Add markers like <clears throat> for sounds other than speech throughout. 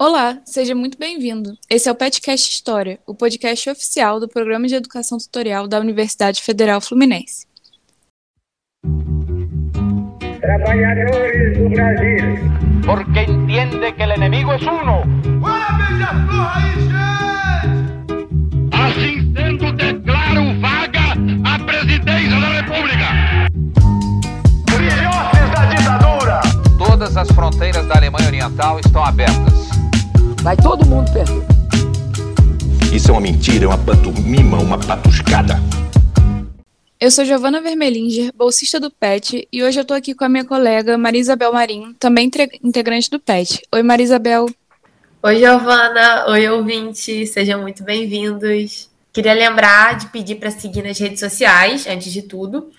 Olá, seja muito bem-vindo. Esse é o Petcast História, o podcast oficial do Programa de Educação Tutorial da Universidade Federal Fluminense. Trabalhadores do Brasil. Porque entiende que o inimigo é uno. Assim sendo, declaro vaga a presidência da República. Filhotes da ditadura. Todas as fronteiras da Alemanha Oriental estão abertas. Vai todo mundo perder. Isso é uma mentira, é uma pantomima, uma patuscada. Eu sou Giovana Vermelinger, bolsista do PET, e hoje eu tô aqui com a minha colega Marisabel Marinho, também integrante do PET. Oi, Marisabel. Oi, Giovana. Oi, ouvintes. Sejam muito bem-vindos. Queria lembrar de pedir para seguir nas redes sociais, antes de tudo.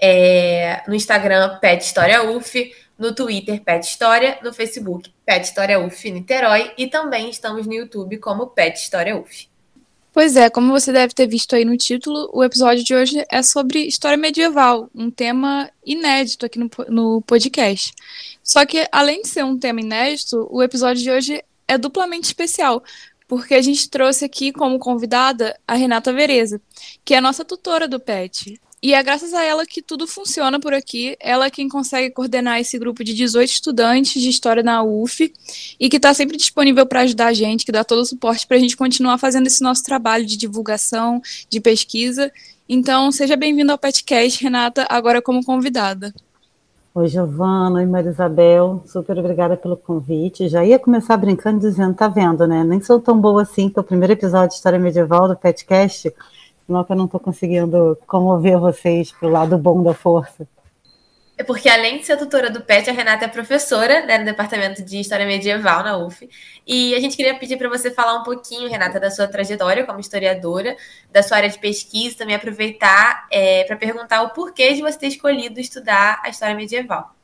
É, no Instagram, Pet História UF, no Twitter, Pet História, no Facebook, Pet História UF Niterói e também estamos no YouTube como Pet História UF. Pois é, como você deve ter visto aí no título, o episódio de hoje é sobre história medieval, um tema inédito aqui no, no podcast. Só que, além de ser um tema inédito, o episódio de hoje é duplamente especial, porque a gente trouxe aqui como convidada a Renata Vereza, que é a nossa tutora do PET. E é graças a ela que tudo funciona por aqui. Ela é quem consegue coordenar esse grupo de 18 estudantes de história na UF e que está sempre disponível para ajudar a gente, que dá todo o suporte para a gente continuar fazendo esse nosso trabalho de divulgação, de pesquisa. Então, seja bem-vinda ao Petcast, Renata, agora como convidada. Oi, Giovana, oi, Marisabel, super obrigada pelo convite. Já ia começar brincando dizendo, tá vendo, né? Nem sou tão boa assim, que é o primeiro episódio de História Medieval do Petcast Senão que eu não estou conseguindo comover vocês para o lado bom da força. É porque, além de ser tutora do PET, a Renata é professora né, no Departamento de História Medieval na UF. E a gente queria pedir para você falar um pouquinho, Renata, da sua trajetória como historiadora, da sua área de pesquisa, também aproveitar é, para perguntar o porquê de você ter escolhido estudar a história medieval.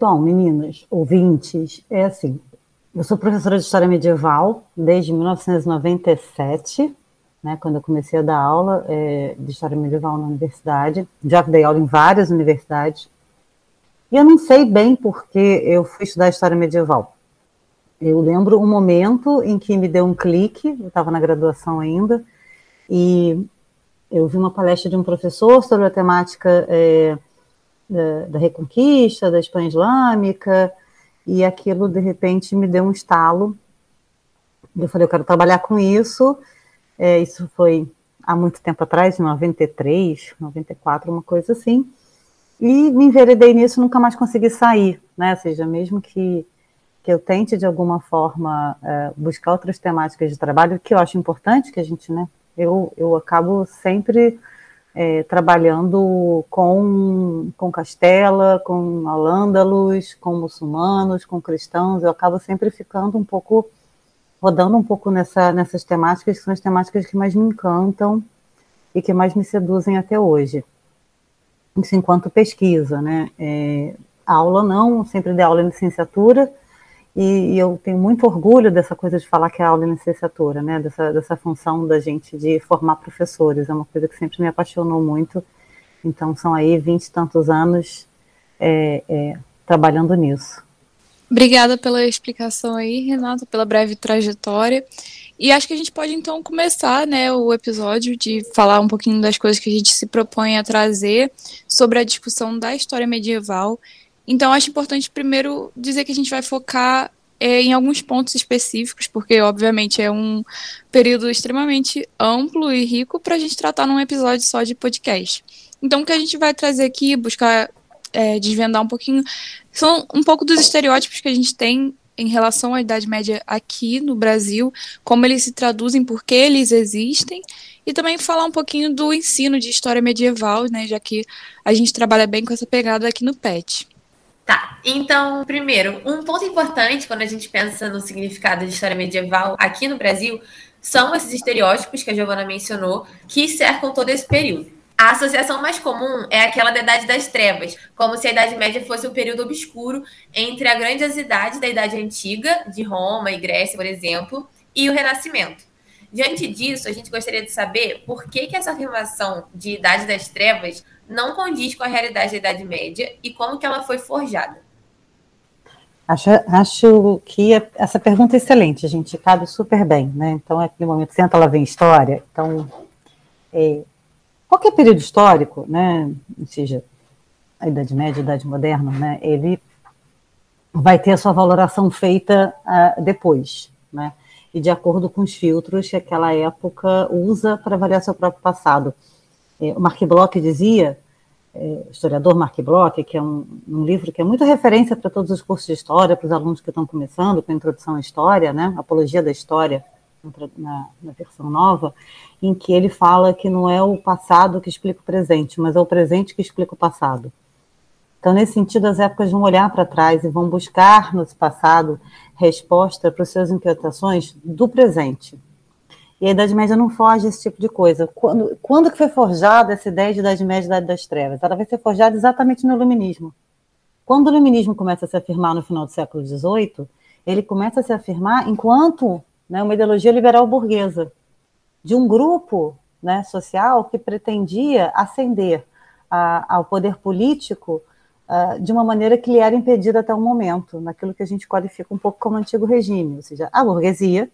Bom, meninas, ouvintes, é assim, eu sou professora de História Medieval desde 1997, né, quando eu comecei a dar aula é, de História Medieval na universidade. Já dei aula em várias universidades. E eu não sei bem porque eu fui estudar História Medieval. Eu lembro um momento em que me deu um clique, eu estava na graduação ainda, e eu vi uma palestra de um professor sobre a temática é, da, da, Reconquista, da Espanha Islâmica, e aquilo, de repente, me deu um estalo. Eu falei, eu quero trabalhar com isso, é, isso foi há muito tempo atrás, em 93, 94, uma coisa assim. E me enveredei nisso, nunca mais consegui sair, né? Ou seja, mesmo que, que eu tente de alguma forma é, buscar outras temáticas de trabalho, que eu acho importante, que a gente, né? Eu, eu acabo sempre é, trabalhando com, com Castela, com alândalos, com muçulmanos, com cristãos, eu acabo sempre ficando um pouco rodando um pouco nessa, nessas temáticas, que são as temáticas que mais me encantam e que mais me seduzem até hoje. Isso enquanto pesquisa, né? É, aula não, sempre dei aula em licenciatura, e, e, eu tenho muito orgulho dessa coisa de falar que é aula em licenciatura, né? Dessa, dessa função da gente de formar professores, é uma coisa que sempre me apaixonou muito. Então, são aí vinte e tantos anos é, é, trabalhando nisso. Obrigada pela explicação aí, Renata, pela breve trajetória. E acho que a gente pode então começar, né, o episódio de falar um pouquinho das coisas que a gente se propõe a trazer sobre a discussão da história medieval. Então acho importante primeiro dizer que a gente vai focar é, em alguns pontos específicos, porque obviamente é um período extremamente amplo e rico para a gente tratar num episódio só de podcast. Então o que a gente vai trazer aqui, buscar é, desvendar um pouquinho, são um pouco dos estereótipos que a gente tem em relação à Idade Média aqui no Brasil, como eles se traduzem, por que eles existem, e também falar um pouquinho do ensino de história medieval, né, já que a gente trabalha bem com essa pegada aqui no PET. Tá, então, primeiro, um ponto importante quando a gente pensa no significado de história medieval aqui no Brasil são esses estereótipos que a Giovana mencionou, que cercam todo esse período. A associação mais comum é aquela da Idade das Trevas, como se a Idade Média fosse um período obscuro entre a grandiosidade da Idade Antiga, de Roma e Grécia, por exemplo, e o Renascimento. Diante disso, a gente gostaria de saber por que, que essa afirmação de Idade das Trevas não condiz com a realidade da Idade Média e como que ela foi forjada. Acho, acho que essa pergunta é excelente, a gente cabe super bem, né? Então, é aquele momento, senta lá vem história. Então, é, qualquer período histórico, né, seja a Idade Média, a Idade Moderna, né, ele vai ter a sua valoração feita uh, depois, né? E de acordo com os filtros que aquela época usa para avaliar seu próprio passado. É, o Mark Bloch dizia é, historiador Mark Bloch, que é um, um, livro que é muita referência para todos os cursos de história, para os alunos que estão começando, com a introdução à história, né, Apologia da História, na, na, versão nova, em que ele fala que não é o passado que explica o presente, mas é o presente que explica o passado. Então, nesse sentido, as épocas vão olhar para trás e vão buscar no passado resposta para as suas inquietações do presente. E a Idade Média não foge esse tipo de coisa. Quando, quando que foi forjada essa ideia de Idade Média e Idade das Trevas? Ela vai ser forjada exatamente no Iluminismo. Quando o Iluminismo começa a se afirmar no final do século XVIII, ele começa a se afirmar enquanto né, uma ideologia liberal burguesa, de um grupo né, social que pretendia ascender a, ao poder político uh, de uma maneira que lhe era impedida até o momento, naquilo que a gente qualifica um pouco como antigo regime, ou seja, a burguesia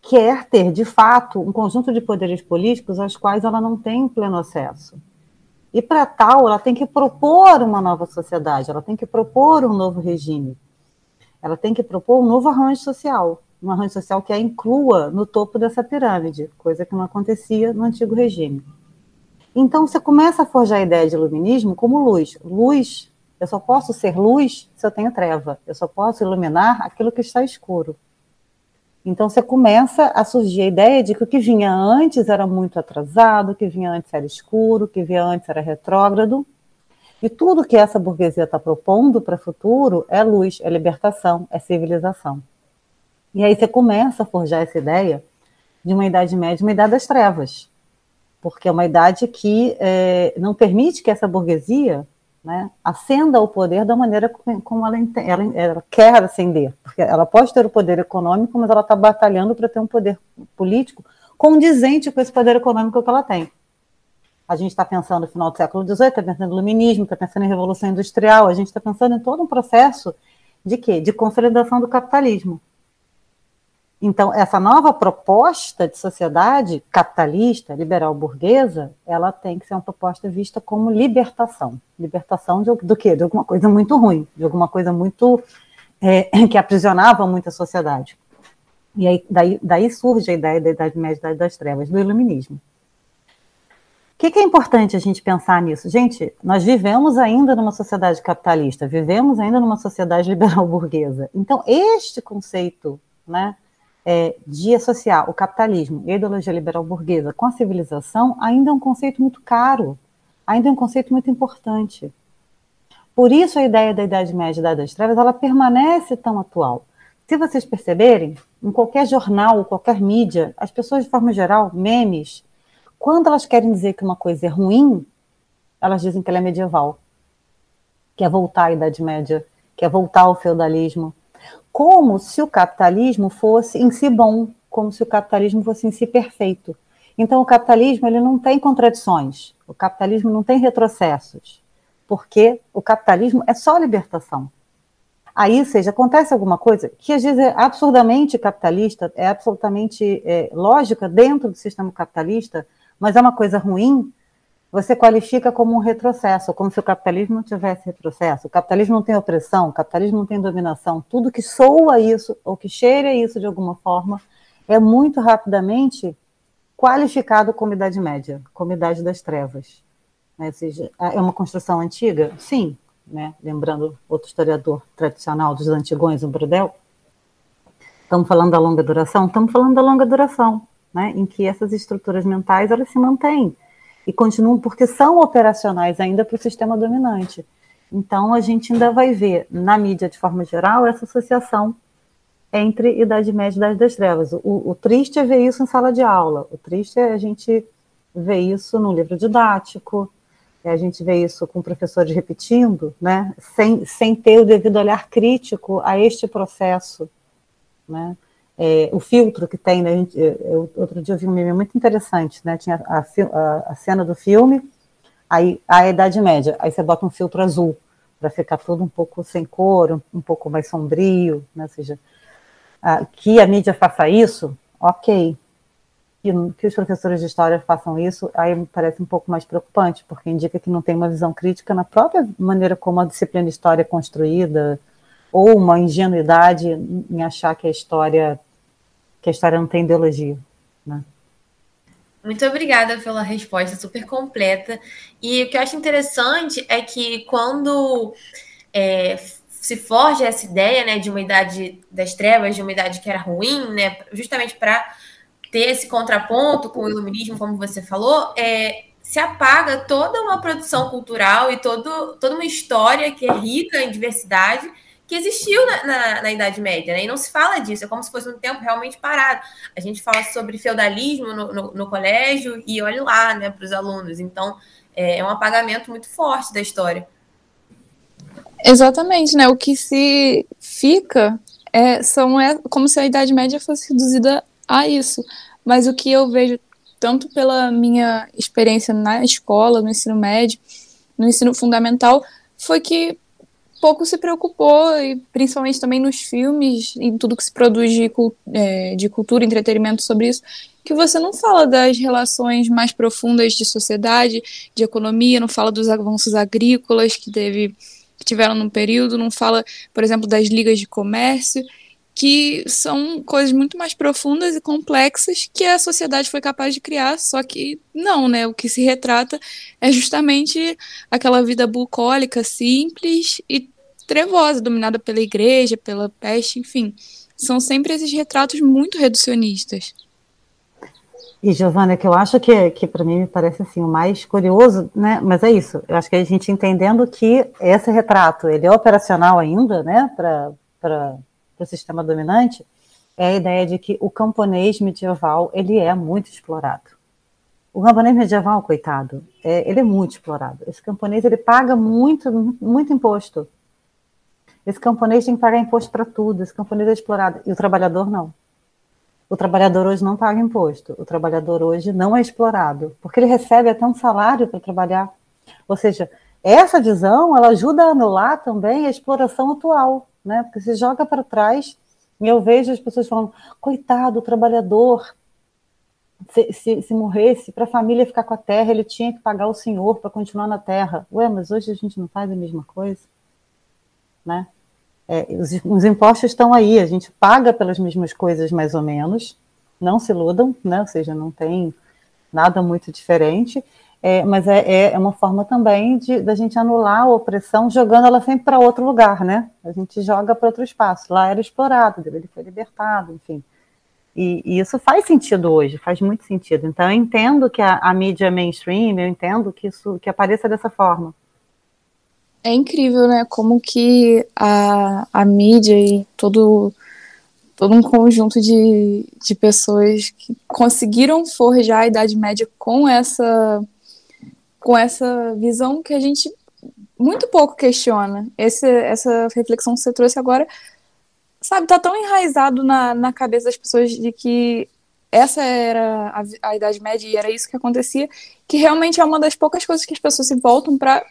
quer ter, de fato, um conjunto de poderes políticos aos quais ela não tem pleno acesso. E para tal, ela tem que propor uma nova sociedade, ela tem que propor um novo regime, ela tem que propor um novo arranjo social, um arranjo social que a inclua no topo dessa pirâmide, coisa que não acontecia no antigo regime. Então você começa a forjar a ideia de iluminismo como luz. Luz, eu só posso ser luz se eu tenho treva, eu só posso iluminar aquilo que está escuro. Então você começa a surgir a ideia de que o que vinha antes era muito atrasado, o que vinha antes era escuro, o que vinha antes era retrógrado. E tudo que essa burguesia está propondo para o futuro é luz, é libertação, é civilização. E aí você começa a forjar essa ideia de uma idade média, uma idade das trevas, porque é uma idade que é, não permite que essa burguesia né, ascenda ao poder da maneira como ela, ela, ela, quer ascender, porque ela pode ter o poder econômico, mas ela está batalhando para ter um poder político condizente com esse poder econômico que ela tem. A gente está pensando no final do século XVIII, está pensando no iluminismo, está pensando em revolução industrial, a gente está pensando em todo um processo de quê? De consolidação do capitalismo. Então, essa nova proposta de sociedade capitalista, liberal burguesa, ela tem que ser uma proposta vista como libertação. Libertação de, do quê? De alguma coisa muito ruim, de alguma coisa muito é, <clears throat> que aprisionava muito a sociedade. E aí, daí, daí surge a ideia da Idade Média Idade das Trevas, do Iluminismo. O que, que é importante a gente pensar nisso? Gente, nós vivemos ainda numa sociedade capitalista, vivemos ainda numa sociedade <laughs> liberal burguesa. Então, este conceito, né, é, de associar o capitalismo e a ideologia liberal burguesa com a civilização ainda é um conceito muito caro, ainda é um conceito muito importante. Por isso a ideia da Idade Média e da Idade das Trevas ela permanece tão atual. Se vocês perceberem, em qualquer jornal, qualquer mídia, as pessoas de forma geral, memes, quando elas querem dizer que uma coisa é ruim, elas dizem que ela é medieval, que é voltar à Idade Média, que é voltar ao feudalismo, como se o capitalismo fosse em si bom, como se o capitalismo fosse em si perfeito. Então, o capitalismo ele não tem contradições, o capitalismo não tem retrocessos, porque o capitalismo é só libertação. Aí, seja, acontece alguma coisa que às vezes é absurdamente capitalista, é absolutamente é, lógica dentro do sistema capitalista, mas é uma coisa ruim, você qualifica como um retrocesso, como se o capitalismo não tivesse retrocesso. O capitalismo não tem opressão, o capitalismo não tem dominação. Tudo que soa isso, ou que cheira isso de alguma forma, é muito rapidamente qualificado como Idade Média, como Idade das Trevas. Né? Ou seja, é uma construção antiga? Sim. Né? Lembrando outro historiador tradicional dos Antigões, o Brodel. Estamos falando da longa duração? Estamos falando da longa duração, né? em que essas estruturas mentais elas se mantêm e continuam porque são operacionais ainda para o sistema dominante. Então, a gente ainda vai ver na mídia, de forma geral, essa associação entre Idade Média e Idade das Trevas. O, o triste é ver isso em sala de aula, o triste é a gente ver isso no livro didático, é a gente vê isso com professores repetindo, né, sem, sem ter o devido olhar crítico a este processo, né, é, o filtro que tem, né? Eu, outro dia eu vi um meme muito interessante, né? Tinha a, a, a, cena do filme, aí a Idade Média, aí você bota um filtro azul, para ficar tudo um pouco sem cor, um, um pouco mais sombrio, né? ou seja, ah, que a mídia faça isso, ok. Que, que os professores de história façam isso, aí me parece um pouco mais preocupante, porque indica que não tem uma visão crítica na própria maneira como a disciplina história é construída, ou uma ingenuidade em achar que a história que a história não tem ideologia, né? Muito obrigada pela resposta super completa. E o que eu acho interessante é que quando é, se forja essa ideia né, de uma idade das trevas, de uma idade que era ruim, né, justamente para ter esse contraponto com o iluminismo, como você falou, é, se apaga toda uma produção cultural e todo, toda uma história que é rica em diversidade que existiu na, na, na, Idade Média, né? E não se fala disso, é como se fosse um tempo realmente parado. A gente fala sobre feudalismo no, no, no colégio e olhe lá, né, para os alunos. Então, é, é um apagamento muito forte da história. Exatamente, né? O que se fica é, são, é como se a Idade Média fosse reduzida a isso. Mas o que eu vejo, tanto pela minha experiência na escola, no ensino médio, no ensino fundamental, foi que pouco se preocupou, e principalmente também nos filmes, em tudo que se produz de, é, de cultura, entretenimento sobre isso, que você não fala das relações mais profundas de sociedade, de economia, não fala dos avanços agrícolas que, teve, que tiveram no período, não fala, por exemplo, das ligas de comércio, que são coisas muito mais profundas e complexas que a sociedade foi capaz de criar, só que não, né? O que se retrata é justamente aquela vida bucólica, simples e trevosa, dominada pela igreja, pela peste, enfim. São sempre esses retratos muito reducionistas. E, Giovana, que eu acho que, que para mim me parece assim, o mais curioso, né? Mas é isso, eu acho que a gente entendendo que esse retrato ele é operacional ainda, né, para o sistema dominante, é a ideia de que o camponês medieval ele é muito explorado. O camponês medieval, coitado, é, ele é muito explorado. Esse camponês ele paga muito, muito imposto esse camponês tem que pagar imposto para tudo, esse camponês é explorado. E o trabalhador não. O trabalhador hoje não paga imposto, o trabalhador hoje não é explorado, porque ele recebe até um salário para trabalhar. Ou seja, essa visão ela ajuda a anular também a exploração atual, né? Porque se joga para trás e eu vejo as pessoas falando, coitado, o trabalhador, se, se, se morresse, para a família ficar com a terra, ele tinha que pagar o senhor para continuar na terra. Ué, mas hoje a gente não faz a mesma coisa? Né? É, os, os, impostos estão aí, a gente paga pelas mesmas coisas mais ou menos, não se iludam, né? Ou seja, não tem nada muito diferente, é, mas é, é, é uma forma também de da gente anular a opressão, jogando ela sempre para outro lugar, né? A gente joga para outro espaço. Lá era explorado, ele foi libertado, enfim. E, e, isso faz sentido hoje, faz muito sentido. Então eu entendo que a, a mídia mainstream, eu entendo que isso que apareça dessa forma. É incrível, né? Como que a, a mídia e todo, todo um conjunto de, de pessoas que conseguiram forjar a Idade Média com essa, com essa visão que a gente muito pouco questiona. Esse, essa reflexão que você trouxe agora, sabe, tá tão enraizado na, na cabeça das pessoas de que essa era a, a Idade Média e era isso que acontecia, que realmente é uma das poucas coisas que as pessoas se voltam para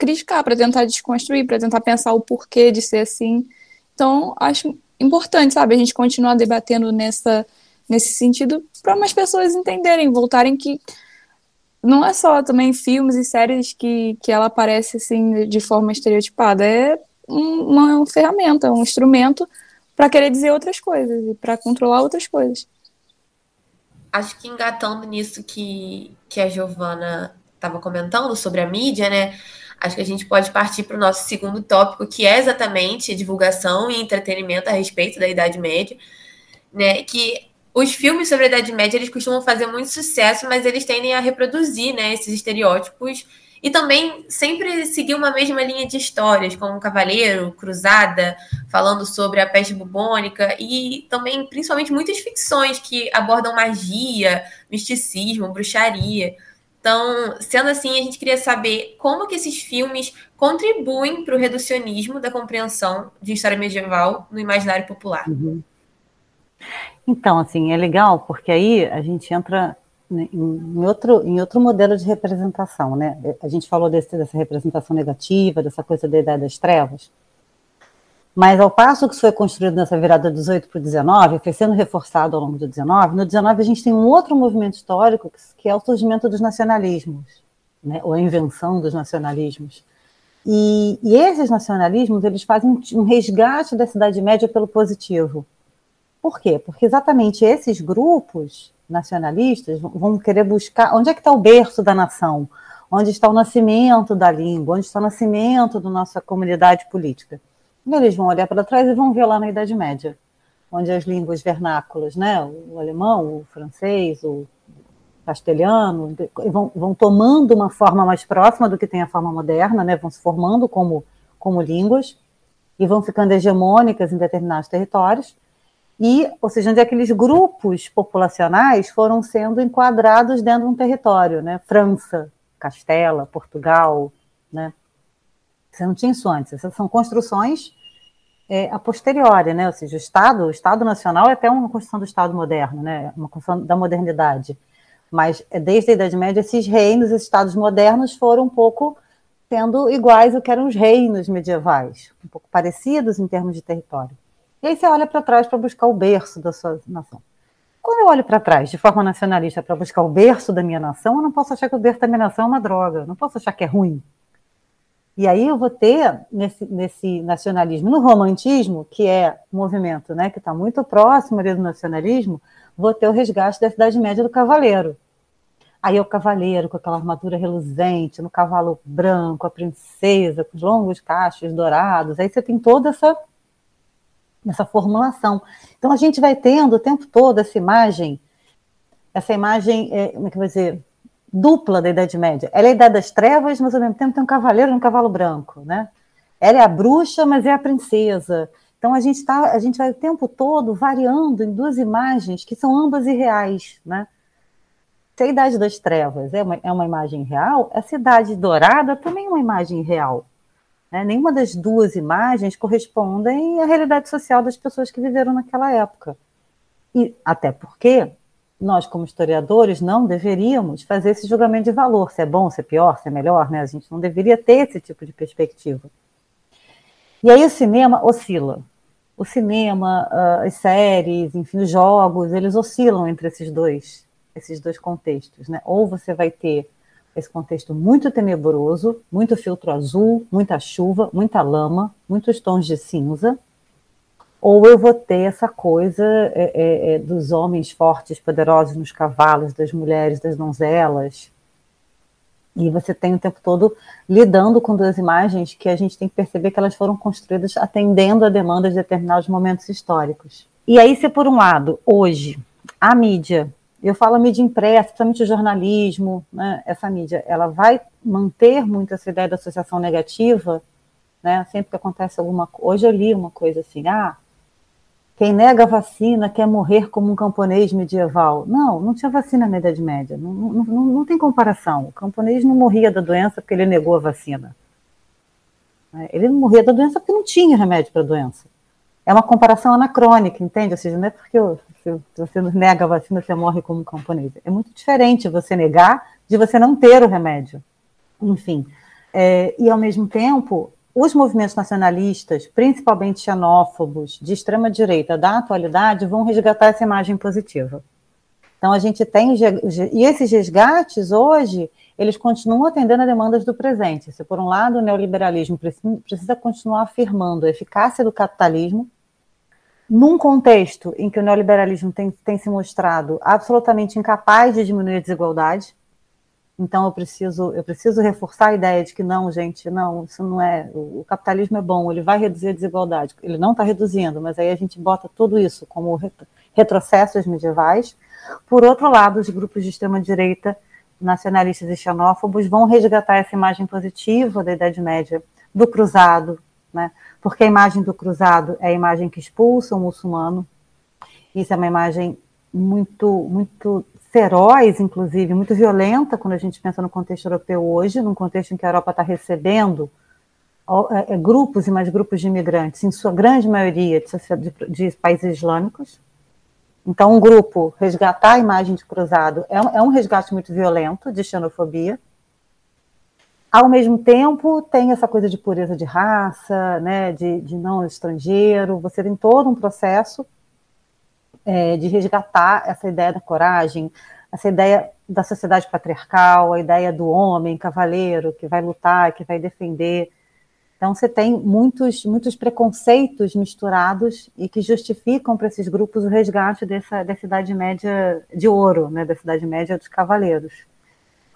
criticar, para tentar desconstruir, para tentar pensar o porquê de ser assim. Então, acho importante, sabe, a gente continuar debatendo nessa, nesse sentido para mais pessoas entenderem, voltarem que não é só também filmes e séries que, que ela aparece assim de forma estereotipada, é uma, uma ferramenta, um instrumento para querer dizer outras coisas e para controlar outras coisas. Acho que engatando nisso que, que a Giovana estava comentando sobre a mídia, né? Acho que a gente pode partir para o nosso segundo tópico, que é exatamente divulgação e entretenimento a respeito da Idade Média, né? Que os filmes sobre a Idade Média eles costumam fazer muito sucesso, mas eles tendem a reproduzir, né, esses estereótipos e também sempre seguir uma mesma linha de histórias, como Cavaleiro, Cruzada, falando sobre a peste bubônica e também, principalmente, muitas ficções que abordam magia, misticismo, bruxaria. Então, sendo assim, a gente queria saber como que esses filmes contribuem para o reducionismo da compreensão de história medieval no imaginário popular. Uhum. Então, assim, é legal porque aí a gente entra em outro, em outro modelo de representação, né? A gente falou desse, dessa representação negativa, dessa coisa da Idade das Trevas, mas ao passo que isso foi construído nessa virada do 18 para o 19, foi sendo reforçado ao longo do 19, no 19 a gente tem um outro movimento histórico que é o surgimento dos nacionalismos, né, ou a invenção dos nacionalismos. E, e esses nacionalismos, eles fazem um resgate da Cidade Média pelo positivo. Por quê? Porque exatamente esses grupos nacionalistas vão querer buscar onde é que está o berço da nação, onde está o nascimento da língua, onde está o nascimento da nossa comunidade política. Eles vão olhar para trás e vão ver lá na Idade Média, onde as línguas vernáculas, né, o alemão, o francês, o castelhano, vão, vão tomando uma forma mais próxima do que tem a forma moderna, né, vão se formando como, como línguas e vão ficando hegemônicas em determinados territórios. E, ou seja, onde aqueles grupos populacionais foram sendo enquadrados dentro de um território, né? França, Castela, Portugal, né? Você não tinha isso antes. Essas são construções é, a posteriori, né? Ou seja, o Estado, o Estado Nacional é até uma construção do Estado moderno, né? Uma construção da modernidade. Mas é, desde a Idade Média, esses reinos, esses Estados modernos foram um pouco sendo iguais ao que eram os reinos medievais, um pouco parecidos em termos de território. E aí você olha para trás para buscar o berço da sua nação. Quando eu olho para trás de forma nacionalista para buscar o berço da minha nação, eu não posso achar que o berço da minha nação é uma droga, eu não posso achar que é ruim. E aí eu vou ter nesse, nesse nacionalismo, no romantismo, que é um movimento né, que está muito próximo ali do nacionalismo, vou ter o resgate da Idade Média do cavaleiro. Aí é o cavaleiro com aquela armadura reluzente, no cavalo branco, a princesa com os longos cachos dourados. Aí você tem toda essa, essa formulação. Então a gente vai tendo o tempo todo essa imagem, essa imagem, é, como é que eu vou dizer, dupla da Idade Média. Ela é a Idade das Trevas, mas ao mesmo tempo tem um cavaleiro e um cavalo branco, né? Ela é a bruxa, mas é a princesa. Então a gente tá, a gente vai o tempo todo variando em duas imagens que são ambas irreais, né? Se a Idade das Trevas é uma, é uma imagem real, a Cidade Dourada também é uma imagem real. Né? Nenhuma das duas imagens correspondem à realidade social das pessoas que viveram naquela época. E até porque nós, como historiadores, não deveríamos fazer esse julgamento de valor, se é bom, se é pior, se é melhor, né? A gente não deveria ter esse tipo de perspectiva. E aí o cinema oscila. O cinema, ah, as séries, enfim, os jogos, eles oscilam entre esses dois, esses dois contextos, né? Ou você vai ter esse contexto muito tenebroso, muito filtro azul, muita chuva, muita lama, muitos tons de cinza, ou eu vou ter essa coisa é, é, é, dos homens fortes, poderosos nos cavalos, das mulheres, das donzelas. E você tem o tempo todo lidando com duas imagens que a gente tem que perceber que elas foram construídas atendendo a demandas de determinados momentos históricos. E aí, se por um lado, hoje, a mídia, eu falo a mídia impressa, principalmente o jornalismo, né, essa mídia, ela vai manter muito essa ideia da associação negativa, né, sempre que acontece alguma coisa. Hoje eu li uma coisa assim, ah, quem nega a vacina quer morrer como um camponês medieval. Não, não tinha vacina na Idade Média. Não, não, não, não tem comparação. O camponês não morria da doença porque ele negou a vacina. É, ele não morria da doença porque não tinha remédio para a doença. É uma comparação anacrônica, entende? Ou seja, não é porque se você nega a vacina, você morre como um camponês. É muito diferente você negar de você não ter o remédio. Enfim. É, e, ao mesmo tempo, os movimentos nacionalistas, principalmente xenófobos, de extrema-direita da atualidade, vão resgatar essa imagem positiva. Então, a gente tem. E esses resgates, hoje, eles continuam atendendo a demandas do presente. Se, por um lado, o neoliberalismo precisa continuar afirmando a eficácia do capitalismo, num contexto em que o neoliberalismo tem, tem se mostrado absolutamente incapaz de diminuir a desigualdade, então eu preciso, eu preciso reforçar a ideia de que não, gente, não, isso não é. O capitalismo é bom, ele vai reduzir a desigualdade. Ele não está reduzindo, mas aí a gente bota tudo isso como retrocessos medievais. Por outro lado, os grupos de extrema-direita, nacionalistas e xenófobos, vão resgatar essa imagem positiva da Idade Média, do cruzado, né? porque a imagem do cruzado é a imagem que expulsa o muçulmano. Isso é uma imagem muito, muito feroz, inclusive, muito violenta, quando a gente pensa no contexto europeu hoje, num contexto em que a Europa está recebendo é, é, grupos e mais grupos de imigrantes, em sua grande maioria de, de, países islâmicos, Então, um grupo resgatar a imagem de cruzado é um, é um resgate muito violento de xenofobia. Ao mesmo tempo, tem essa coisa de pureza de raça, né, de, de não estrangeiro. Você tem todo um processo é, de resgatar essa ideia da coragem, essa ideia da sociedade patriarcal, a ideia do homem cavaleiro que vai lutar, que vai defender. Então, você tem muitos, muitos preconceitos misturados e que justificam para esses grupos o resgate dessa, dessa Idade Média de ouro, né, da Idade Média dos cavaleiros.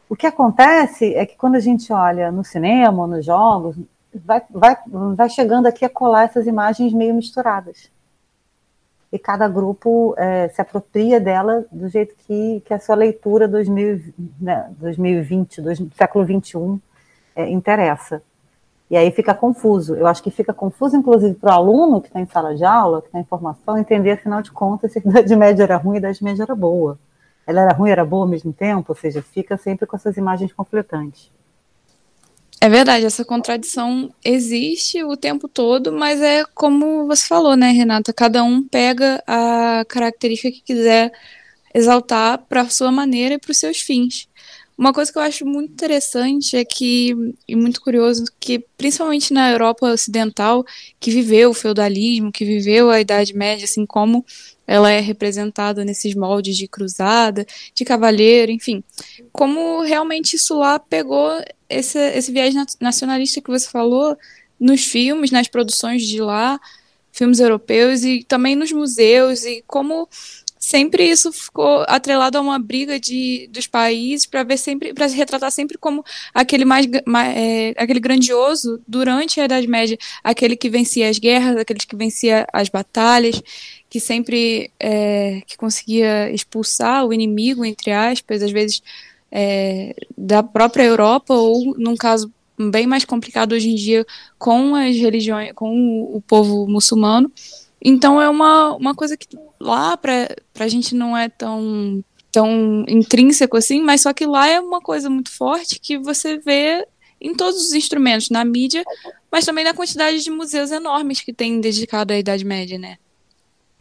O que acontece é que quando a gente olha no cinema, nos jogos, vai, vai, vai chegando aqui a colar essas imagens meio misturadas e cada grupo é, se apropria dela do jeito que, que a sua leitura 2000, né, 2020, do século XXI é, interessa. E aí fica confuso. Eu acho que fica confuso, inclusive, para o aluno que está em sala de aula, que está em formação, entender, afinal de contas, se a Idade <laughs> Média era ruim e a Idade Média era boa. Ela era ruim e era boa ao mesmo tempo, ou seja, fica sempre com essas imagens conflitantes. É verdade, essa contradição existe o tempo todo, mas é como você falou, né, Renata? Cada um pega a característica que quiser exaltar para a sua maneira e para os seus fins. Uma coisa que eu acho muito interessante é que, e muito curioso, que principalmente na Europa Ocidental, que viveu o feudalismo, que viveu a Idade Média, assim como ela é representada nesses moldes de cruzada, de cavaleiro, enfim. Como realmente isso lá pegou esse, esse viés nacionalista que você falou nos filmes, nas produções de lá, filmes europeus e também nos museus, e como sempre isso ficou atrelado a uma briga de, dos países para ver sempre para se retratar sempre como aquele mais, mais é, aquele grandioso durante a Idade Média aquele que vencia as guerras aquele que vencia as batalhas que sempre é, que conseguia expulsar o inimigo, entre aspas, às vezes é, da própria Europa, ou num caso bem mais complicado hoje em dia com as religiões, com o, povo muçulmano. Então é uma, uma coisa que lá para a gente não é tão tão intrínseco assim, mas só que lá é uma coisa muito forte que você vê em todos os instrumentos, na mídia, mas também na quantidade de museus enormes que tem dedicado à Idade Média, né?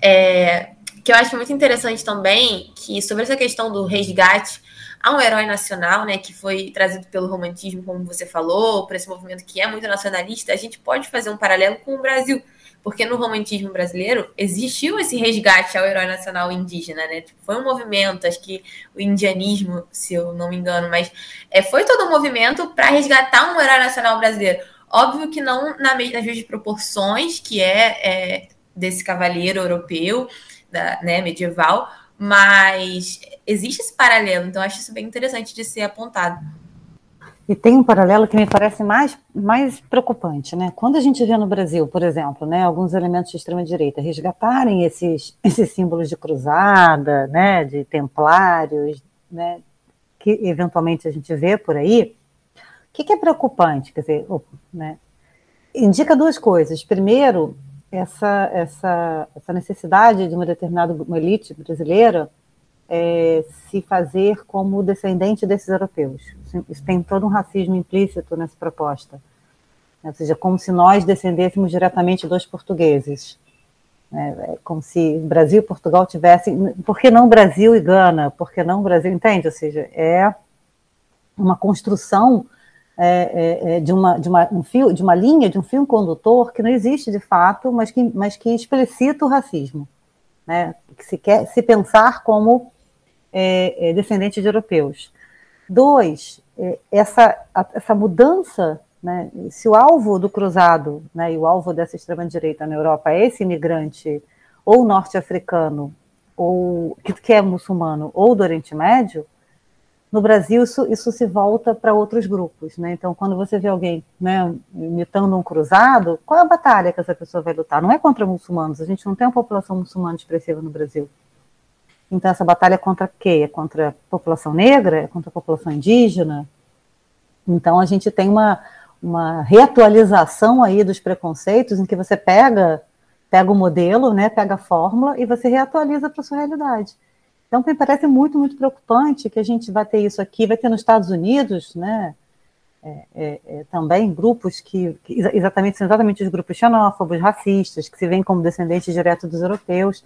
É, que eu acho muito interessante também, que sobre essa questão do resgate a um herói nacional, né, que foi trazido pelo romantismo, como você falou, por esse movimento que é muito nacionalista, a gente pode fazer um paralelo com o Brasil, porque no romantismo brasileiro existiu esse resgate ao herói nacional indígena, né? Tipo, foi um movimento, acho que o indianismo, se eu não me engano, mas é, foi todo um movimento para resgatar um herói nacional brasileiro. Óbvio que não na nas mesmas proporções que é, é desse cavaleiro europeu, da, né, medieval, mas existe esse paralelo, então acho isso bem interessante de ser apontado. E tem um paralelo que me parece mais, mais preocupante, né? Quando a gente vê no Brasil, por exemplo, né, alguns elementos de extrema-direita resgatarem esses, <laughs> esses símbolos de cruzada, né, de templários, né, que eventualmente a gente vê por aí, o que, que é preocupante? Quer dizer, né, indica duas coisas. Primeiro, essa, essa, essa necessidade de uma determinada uma elite brasileira é, se fazer como descendente desses europeus. Isso tem todo um racismo implícito nessa proposta. Ou seja, como se nós descendêssemos diretamente dos portugueses. É, como se Brasil e Portugal tivessem. Por que não Brasil e Gana? Por que não Brasil? Entende? Ou seja, é uma construção é, é, é, de, uma, de, uma, um fio, de uma linha, de um fio condutor que não existe de fato, mas que, mas que explicita o racismo. Né? Que se quer se pensar como é, é descendente de europeus. Dois, é, essa, a, essa mudança, né, se o alvo do cruzado né, e o alvo dessa extrema-direita na Europa é esse imigrante ou norte-africano, ou que, que é muçulmano, ou do Oriente Médio, no Brasil, isso, isso se volta para outros grupos, né? Então, quando você vê alguém né, imitando um cruzado, qual é a batalha que essa pessoa vai lutar? Não é contra muçulmanos, a gente não tem uma população muçulmana expressiva no Brasil. Então, essa batalha é contra quê? É contra a população negra? É contra a população indígena? Então, a gente tem uma, uma reatualização aí dos preconceitos em que você pega, pega o modelo, né, pega a fórmula e você reatualiza para a sua realidade. Então, me parece muito, muito preocupante que a gente vai ter isso aqui, vai ter nos Estados Unidos, né, é, é, é, também grupos que, que, exatamente são exatamente os grupos xenófobos, racistas, que se veem como descendentes diretos dos europeus,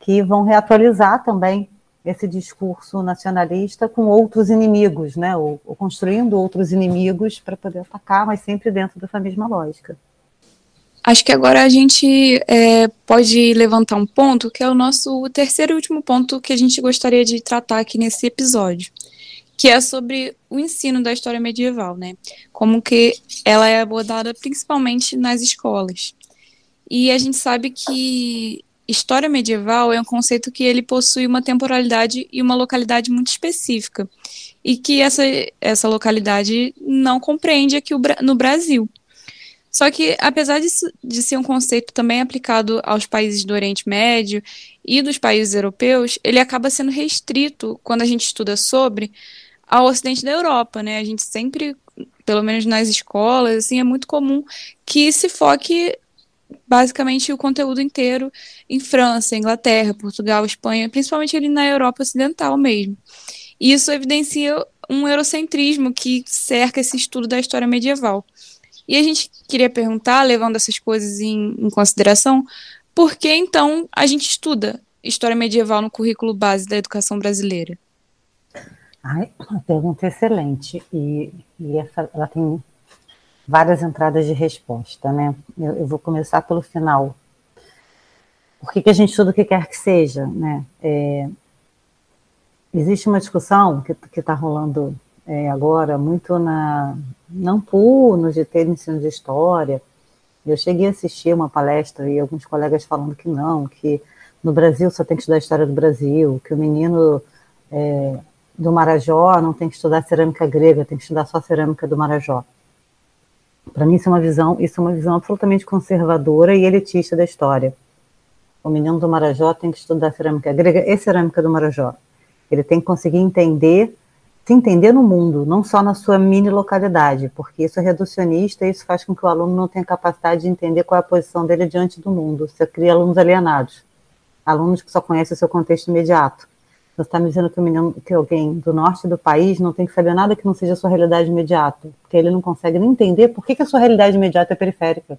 que vão reatualizar também esse discurso nacionalista com outros inimigos, né? Ou, ou construindo outros inimigos para poder atacar, mas sempre dentro dessa mesma lógica. Acho que agora a gente é, pode levantar um ponto que é o nosso terceiro e último ponto que a gente gostaria de tratar aqui nesse episódio, que é sobre o ensino da história medieval, né? Como que ela é abordada principalmente nas escolas. E a gente sabe que história medieval é um conceito que ele possui uma temporalidade e uma localidade muito específica, e que essa, essa localidade não compreende aqui no Brasil. Só que, apesar de, de ser um conceito também aplicado aos países do Oriente Médio e dos países europeus, ele acaba sendo restrito, quando a gente estuda sobre, ao ocidente da Europa, né? A gente sempre, pelo menos nas escolas, assim, é muito comum que se foque basicamente o conteúdo inteiro em França, Inglaterra, Portugal, Espanha, principalmente ali na Europa Ocidental mesmo. E isso evidencia um eurocentrismo que cerca esse estudo da história medieval. E a gente queria perguntar, levando essas coisas em, em consideração, por que então a gente estuda história medieval no currículo base da educação brasileira? Ai, uma pergunta excelente. E, e essa, ela tem várias entradas de resposta, né? Eu, eu vou começar pelo final. Por que, que, a gente estuda o que quer que seja, né? É, existe uma discussão que está rolando é, agora muito na não GT de ensino de história. Eu cheguei a assistir uma palestra e alguns colegas falando que não, que no Brasil só tem que estudar a história do Brasil, que o menino é, do Marajó não tem que estudar cerâmica grega, tem que estudar só cerâmica do Marajó. Para mim isso é uma visão, isso é uma visão absolutamente conservadora e elitista da história. O menino do Marajó tem que estudar cerâmica grega e cerâmica do Marajó. Ele tem que conseguir entender, se entender no mundo, não só na sua mini localidade, porque isso é reducionista e isso faz com que o aluno não tenha capacidade de entender qual é a posição dele diante do mundo. Você cria alunos alienados, alunos que só conhecem o seu contexto imediato. Você está me dizendo que, menino, que alguém do norte do país não tem que saber nada que não seja a sua realidade imediata, porque ele não consegue nem entender por que, que a sua realidade imediata é periférica.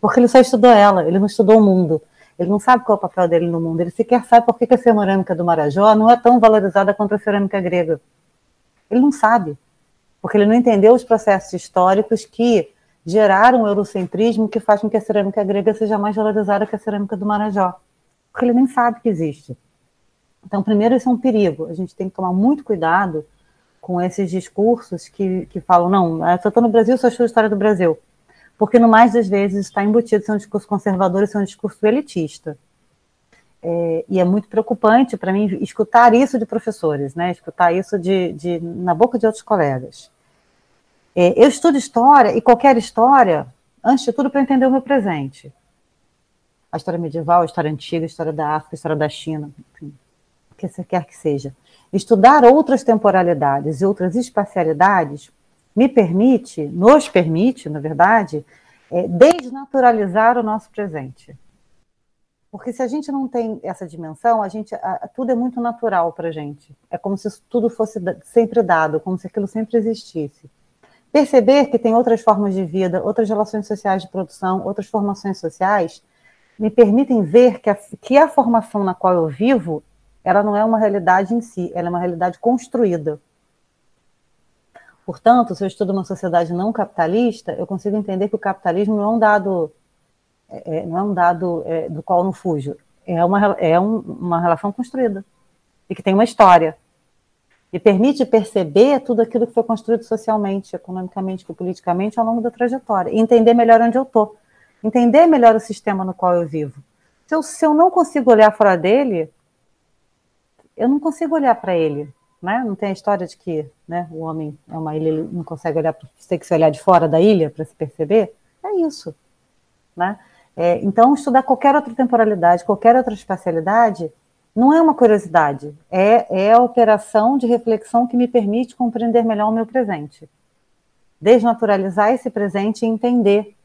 Porque ele só estudou ela, ele não estudou o mundo. Ele não sabe qual é o papel dele no mundo. Ele sequer sabe por que, que a cerâmica do Marajó não é tão valorizada quanto a cerâmica grega. Ele não sabe, porque ele não entendeu os processos históricos que geraram o eurocentrismo que faz com que a cerâmica grega seja mais valorizada que a cerâmica do Marajó. Porque ele nem sabe que existe. Então, primeiro, isso é um perigo. A gente tem que tomar muito cuidado com esses discursos que, que falam, não, eu estou no Brasil, só estudo a história do Brasil. Porque, no mais das vezes, está embutido ser um discurso conservador e ser um discurso elitista. É, e é muito preocupante para mim escutar isso de professores, né? escutar isso de, de na boca de outros colegas. É, eu estudo história, e qualquer história, antes de tudo, para entender o meu presente. A história medieval, a história antiga, a história da África, a história da China, enfim que você quer que seja. Estudar outras temporalidades e outras espacialidades me permite, nos permite, na verdade, é, desnaturalizar o nosso presente. Porque se a gente não tem essa dimensão, a gente, a, tudo é muito natural para a gente. É como se tudo fosse sempre dado, como se aquilo sempre existisse. Perceber que tem outras formas de vida, outras relações sociais de produção, outras formações sociais, me permitem ver que a, que a formação na qual eu vivo ela não é uma realidade em si, ela é uma realidade construída. Portanto, se eu estudo uma sociedade não capitalista, eu consigo entender que o capitalismo não é um dado, é, não é um dado é, do qual não fujo, é uma, é um, uma relação construída e que tem uma história e permite perceber tudo aquilo que foi construído socialmente, economicamente, politicamente ao longo da trajetória e entender melhor onde eu estou, entender melhor o sistema no qual eu vivo. Se eu, se eu não consigo olhar fora dele, eu não consigo olhar para ele, né? Não tem a história de que né, o homem é uma ilha, ele não consegue olhar, tem que se olhar de fora da ilha para se perceber. É isso, né? É, então, estudar qualquer outra temporalidade, qualquer outra espacialidade, não é uma curiosidade, é, é a operação de reflexão que me permite compreender melhor o meu presente. Desnaturalizar esse presente e entender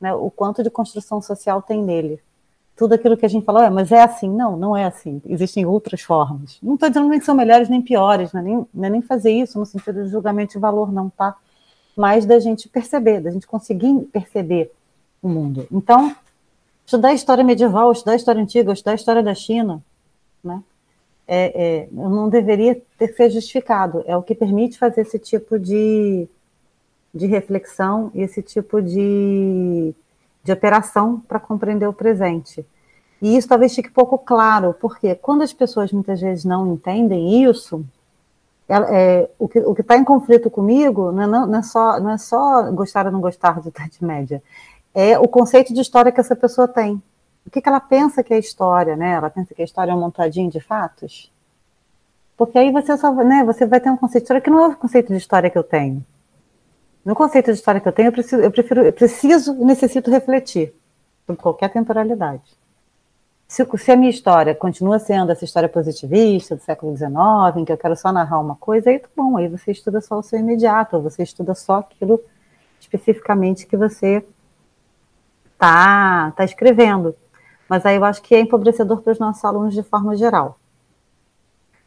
né, o quanto de construção social tem nele tudo aquilo que a gente falou, é, mas é assim. Não, não é assim. Existem outras formas. Não estou dizendo nem que são melhores nem piores, não é nem, é nem fazer isso no sentido de julgamento de valor, não, tá? Mas da gente perceber, da gente conseguir perceber o mundo. Então, estudar história medieval, estudar história antiga, estudar história da China, né? É, é, não deveria ter ser justificado. É o que permite fazer esse tipo de, de reflexão e esse tipo de, de operação para compreender o presente. E isso talvez fique pouco claro, porque quando as pessoas muitas vezes não entendem isso, é, é, o que está em conflito comigo não é, não, é, só, não é só gostar ou não gostar de Idade Média, é o conceito de história que essa pessoa tem. O que, que ela pensa que é história, né? Ela pensa que a história é um montadinho de fatos? Porque aí você só, né, você vai ter um conceito de história que não é o conceito de história que eu tenho. No conceito de história que eu tenho, eu preciso, eu prefiro, eu preciso, necessito refletir sobre qualquer temporalidade se, se, a minha história continua sendo essa história positivista do século XIX, em que eu quero só narrar uma coisa, aí tá bom, aí você estuda só o seu imediato, ou você estuda só aquilo especificamente que você tá, tá escrevendo. Mas aí eu acho que é empobrecedor para os nossos alunos de forma geral.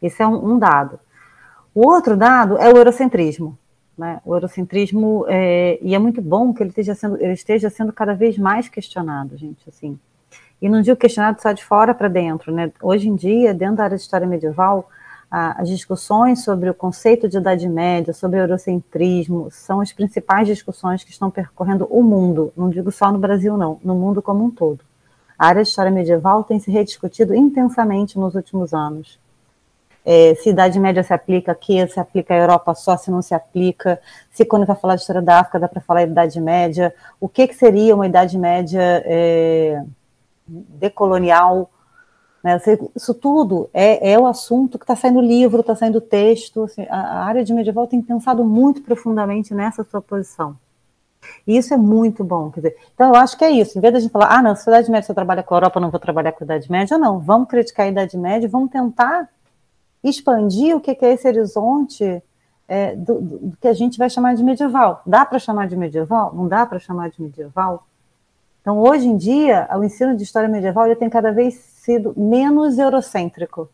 Esse é um, um dado. O outro dado é o eurocentrismo. Né? O eurocentrismo, é, e é muito bom que ele esteja, sendo, ele esteja sendo cada vez mais questionado, gente, assim e não digo questionado só de fora para dentro, né? Hoje em dia, dentro da área de história medieval, as discussões sobre o conceito de Idade Média, sobre eurocentrismo, são as principais discussões que estão percorrendo o mundo, não digo só no Brasil, não, no mundo como um todo. A área de história medieval tem se rediscutido intensamente nos últimos anos. É, se Idade Média se aplica aqui, se aplica à Europa só, se não se aplica, se quando vai falar de história da África dá para falar de Idade Média, o que, que seria uma Idade Média é, decolonial. Né? Isso tudo é, é o assunto que está saindo livro, está saindo texto. Assim, a, área de medieval tem pensado muito profundamente nessa sua posição. E isso é muito bom. Quer dizer, então, eu acho que é isso. Em vez de a gente falar, ah, não, a Média você trabalha com a Europa, eu não vou trabalhar com a Idade Média, não. Vamos criticar a Idade Média, vamos tentar expandir o que é esse horizonte é, do, do, que a gente vai chamar de medieval. Dá para chamar de medieval? Não dá para chamar de medieval? Então, hoje em dia, o ensino de história medieval ele tem cada vez sido menos eurocêntrico.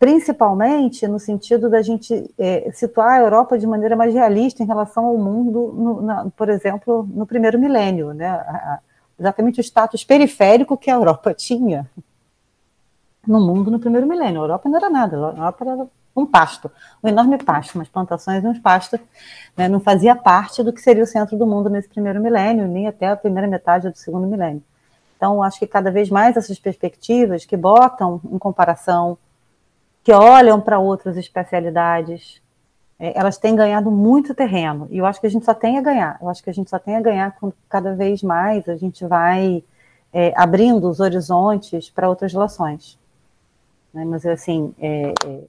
Principalmente no sentido da gente é, situar a Europa de maneira mais realista em relação ao mundo, no, na, por exemplo, no primeiro milênio, né? A, exatamente o status periférico que a Europa <laughs> tinha no mundo no primeiro milênio. A Europa não era nada, a Europa era um pasto, um enorme pasto, umas plantações e uns pastos, né, não fazia parte do que seria o centro do mundo nesse primeiro milênio, nem até a primeira metade do segundo milênio. Então, acho que cada vez mais essas perspectivas que botam em comparação, que olham para outras especialidades, é, elas têm ganhado muito terreno. E eu acho que a gente só tem a ganhar. Eu acho que a gente só tem a ganhar quando cada vez mais a gente vai é, abrindo os horizontes para outras relações. Né? Mas, assim, é, é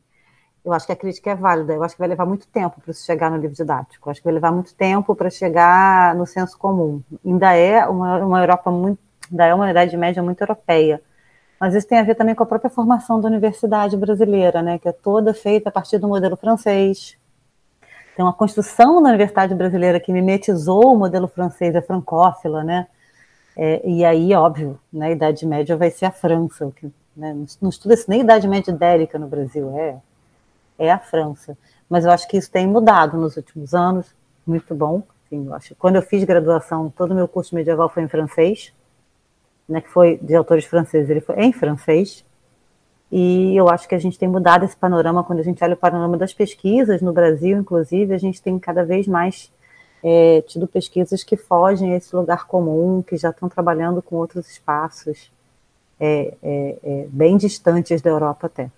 eu acho que a crítica é válida, eu acho que vai levar muito tempo para isso chegar no livro didático, eu acho que vai levar muito tempo para chegar no senso comum. Ainda é uma, uma Europa muito, ainda é uma Idade Média muito europeia, mas isso tem a ver também com a própria formação da universidade brasileira, né, que é toda feita a partir do modelo francês. Tem uma construção da universidade brasileira que mimetizou o modelo francês, a francófila, né, é, e aí, óbvio, na né, Idade Média vai ser a França, que, né, não estuda-se nem Idade Média idélica no Brasil, é é a França. Mas eu acho que isso tem mudado nos últimos anos, muito bom. Eu acho. Quando eu fiz graduação, todo o meu curso medieval foi em francês, né, que foi de autores franceses, ele foi em francês. E eu acho que a gente tem mudado esse panorama quando a gente olha o panorama das pesquisas no Brasil, inclusive, a gente tem cada vez mais é, tido pesquisas que fogem a esse lugar comum, que já estão trabalhando com outros espaços é, é, é bem distantes da Europa até.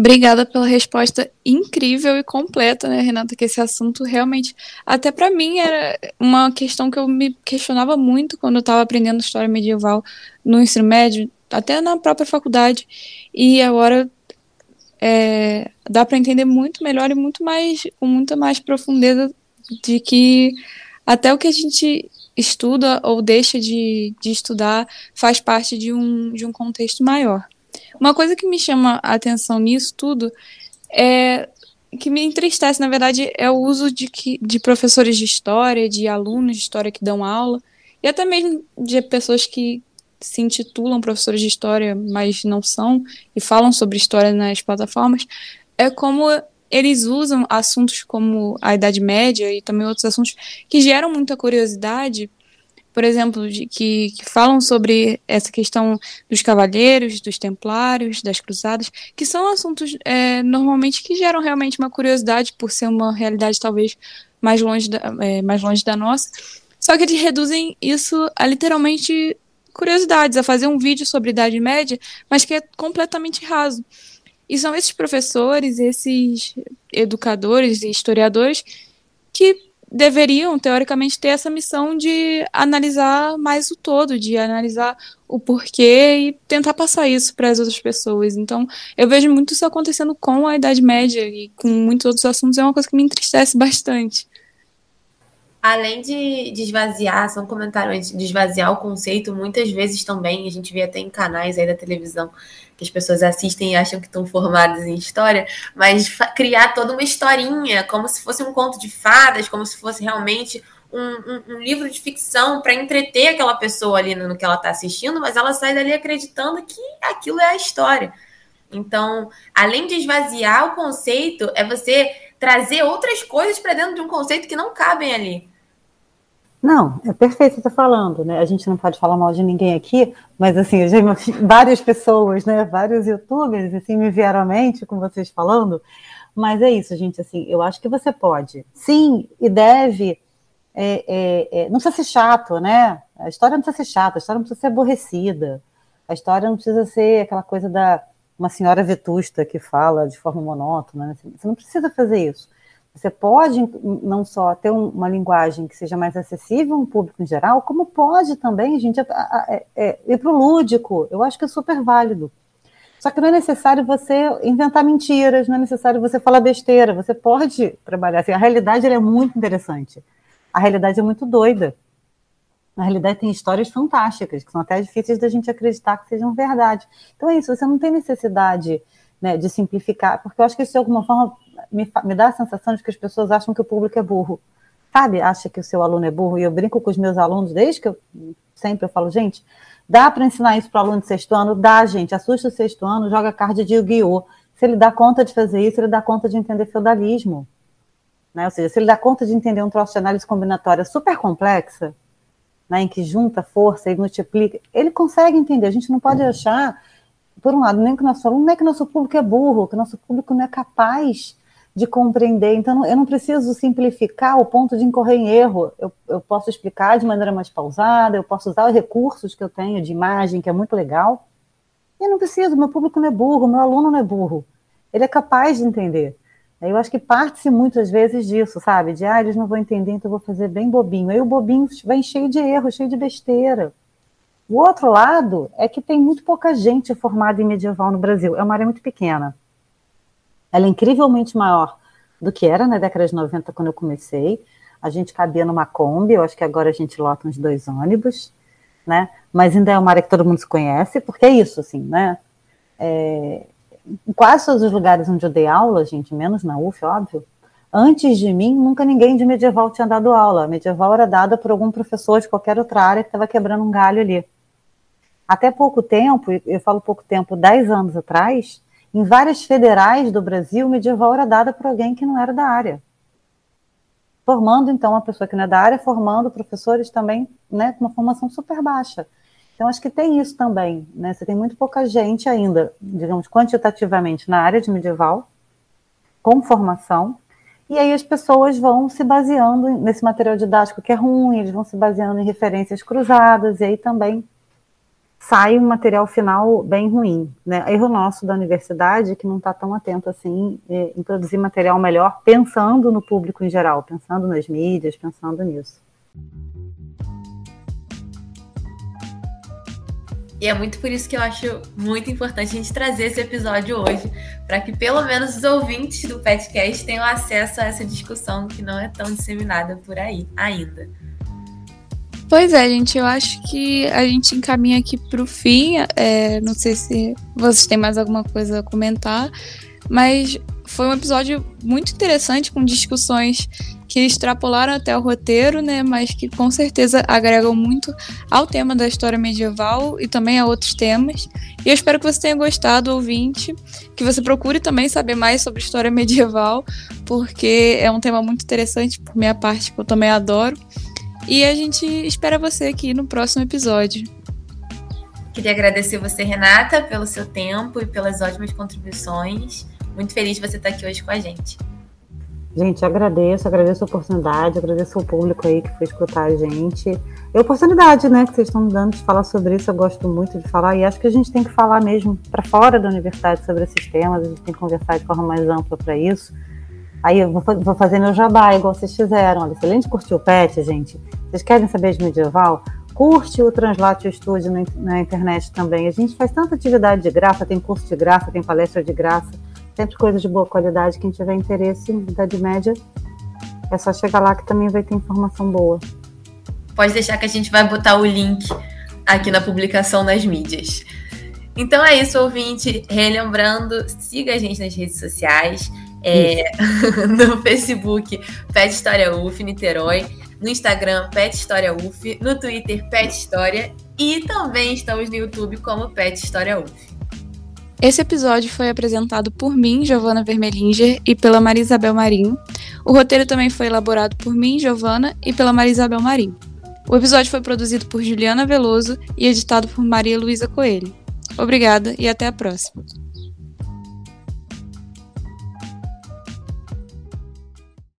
Obrigada pela resposta incrível e completa, né, Renata? Que esse assunto realmente, até para mim, era uma questão que eu me questionava muito quando eu estava aprendendo história medieval no ensino médio, até na própria faculdade. E agora é, dá para entender muito melhor e muito mais, com muita mais profundeza de que até o que a gente estuda ou deixa de, de estudar faz parte de um, de um contexto maior. Uma coisa que me chama a atenção nisso tudo é que me entristece, na verdade, é o uso de, que, de professores de história, de alunos de história que dão aula, e até mesmo de pessoas que se intitulam professores de história, mas não são, e falam sobre história nas plataformas, é como eles usam assuntos como a Idade Média e também outros assuntos que geram muita curiosidade por exemplo, de, que, que falam sobre essa questão dos cavaleiros, dos templários, das cruzadas, que são assuntos é, normalmente que geram realmente uma curiosidade por ser uma realidade talvez mais longe da, é, mais longe da nossa. Só que eles reduzem isso a literalmente curiosidades, a fazer um vídeo sobre Idade Média, mas que é completamente raso. E são esses professores, esses educadores e historiadores que deveriam, teoricamente, ter essa missão de analisar mais o todo, de analisar o porquê e tentar passar isso para as outras pessoas. Então, eu vejo muito isso acontecendo com a Idade Média e com muitos outros assuntos, é uma coisa que me entristece <laughs> bastante. Além de, de esvaziar, são comentários de esvaziar o conceito, muitas vezes também, a gente vê até em canais aí da televisão, que as pessoas assistem e acham que estão formadas em história, mas criar toda uma historinha, como se fosse um conto de fadas, como se fosse realmente um, um, um livro de ficção para entreter aquela pessoa ali no, no que ela está assistindo, mas ela sai dali acreditando que aquilo é a história. Então, além de esvaziar o conceito, é você trazer outras coisas para dentro de um conceito que não cabem ali. Não, é perfeito você tá falando, né? A gente não pode falar mal de ninguém aqui, mas assim, já, <laughs> várias pessoas, né? Vários youtubers, assim, me vieram à mente com vocês falando. Mas é isso, gente, assim, eu acho que você pode, sim, e deve. É, é, é, não precisa ser chato, né? A história não precisa ser chata, a história não precisa ser aborrecida. A história não precisa ser aquela coisa da uma senhora vetusta que fala de forma monótona. Né? Você não precisa fazer isso. Você pode não só ter uma linguagem que seja mais acessível ao público em geral, como pode também, gente, é, ir para o lúdico. Eu acho que é super válido. Só que não é necessário você inventar mentiras, não é necessário você falar besteira. Você pode trabalhar assim. A realidade é muito interessante. A realidade é muito doida. Na realidade, tem histórias fantásticas, que são até difíceis da gente acreditar que sejam verdade. Então é isso, você não tem necessidade né, de simplificar, porque eu acho que isso de alguma forma me, me dá a sensação de que as pessoas acham que o público é burro. Sabe? Acha que o seu aluno é burro. E eu brinco com os meus alunos, desde que eu sempre eu falo, gente, dá para ensinar isso para o aluno de sexto ano? Dá, gente. Assusta o sexto ano, joga card de Yu-Gi-Oh! Se ele dá conta de fazer isso, ele dá conta de entender feudalismo. Né? Ou seja, se ele dá conta de entender um troço de análise combinatória super complexa, né, em que junta força e multiplica, ele consegue entender. A gente não pode achar, por um lado, nem que nosso aluno, nem que nosso público é burro, que nosso público não é capaz de compreender. Então, eu não preciso simplificar o ponto de incorrer em erro. Eu, eu posso explicar de maneira mais pausada, eu posso usar os recursos que eu tenho de imagem, que é muito legal. E eu não preciso, meu público não é burro, meu aluno não é burro. Ele é capaz de entender. Eu acho que parte-se muitas vezes disso, sabe? De, ah, eles não vão entender, então eu vou fazer bem bobinho. Aí o bobinho vem cheio de erro, cheio de besteira. O outro lado é que tem muito pouca gente formada em medieval no Brasil. É uma área muito pequena. Ela é incrivelmente maior do que era na década de 90, quando eu comecei. A gente cabia numa Kombi, eu acho que agora a gente lota uns dois ônibus, né? Mas ainda é uma área que todo mundo se conhece, porque é isso, assim, né? É, em quase todos os lugares onde eu dei aula, gente, menos na UF, óbvio, antes de mim, nunca ninguém de medieval tinha dado aula. Medieval era dada por algum professor de qualquer outra área que estava quebrando um galho ali. Até pouco tempo, eu falo pouco tempo, 10 anos atrás, em várias federais do Brasil, medieval era dada por alguém que não era da área. Formando, então, uma pessoa que não é da área, formando professores também né, com uma formação super baixa. Então, acho que tem isso também. Né? Você tem muito pouca gente ainda, digamos, quantitativamente na área de medieval, com formação, e aí as pessoas vão se baseando nesse material didático que é ruim, eles vão se baseando em referências cruzadas, e aí também sai um material final bem ruim. Né? Erro nosso da universidade que não está tão atento assim é, em produzir material melhor, pensando no público em geral, pensando nas mídias, pensando nisso. E é muito por isso que eu acho muito importante a gente trazer esse episódio hoje, para que pelo menos os ouvintes do podcast tenham acesso a essa discussão que não é tão disseminada por aí ainda. Pois é, gente, eu acho que a gente encaminha aqui para o fim. É, não sei se vocês têm mais alguma coisa a comentar, mas foi um episódio muito interessante com discussões que extrapolaram até o roteiro, né, mas que com certeza agregam muito ao tema da história medieval e também a outros temas. E eu espero que você tenha gostado, ouvinte, que você procure também saber mais sobre história medieval, porque é um tema muito interessante por minha parte, que eu também adoro. E a gente espera você aqui no próximo episódio. Queria agradecer você, Renata, pelo seu tempo e pelas ótimas contribuições. Muito feliz de você estar aqui hoje com a gente. Gente, agradeço, agradeço a oportunidade, agradeço o público aí que foi escutar a gente. E a oportunidade, né, que vocês estão dando de falar sobre isso, eu gosto muito de falar, e acho que a gente tem que falar mesmo para fora da universidade sobre esses temas, a gente tem que conversar de forma mais ampla para isso. Aí eu vou, vou, fazer meu jabá, igual vocês fizeram. Olha, de curtir o PET, gente, vocês querem saber de medieval? Curte o Translatio Studio na, na internet também. A gente faz tanta atividade de graça, tem curso de graça, tem palestra de graça sempre coisas de boa qualidade. Quem tiver interesse em Idade Média, é só chegar lá que também vai ter informação boa. Pode deixar que a gente vai botar o link aqui na publicação nas mídias. Então é isso, ouvinte. Relembrando, siga a gente nas redes sociais. É, <laughs> no Facebook, Pet História UF Niterói. No Instagram, Pet História UF. No Twitter, Pet História. E também estamos no YouTube como Pet História UF. Esse episódio foi apresentado por mim, Giovana Vermelinger, e pela Maria Isabel Marim. O roteiro também foi elaborado por mim, Giovana, e pela Maria Isabel Marim. O episódio foi produzido por Juliana Veloso e editado por Maria Luísa Coelho. Obrigada e até a próxima.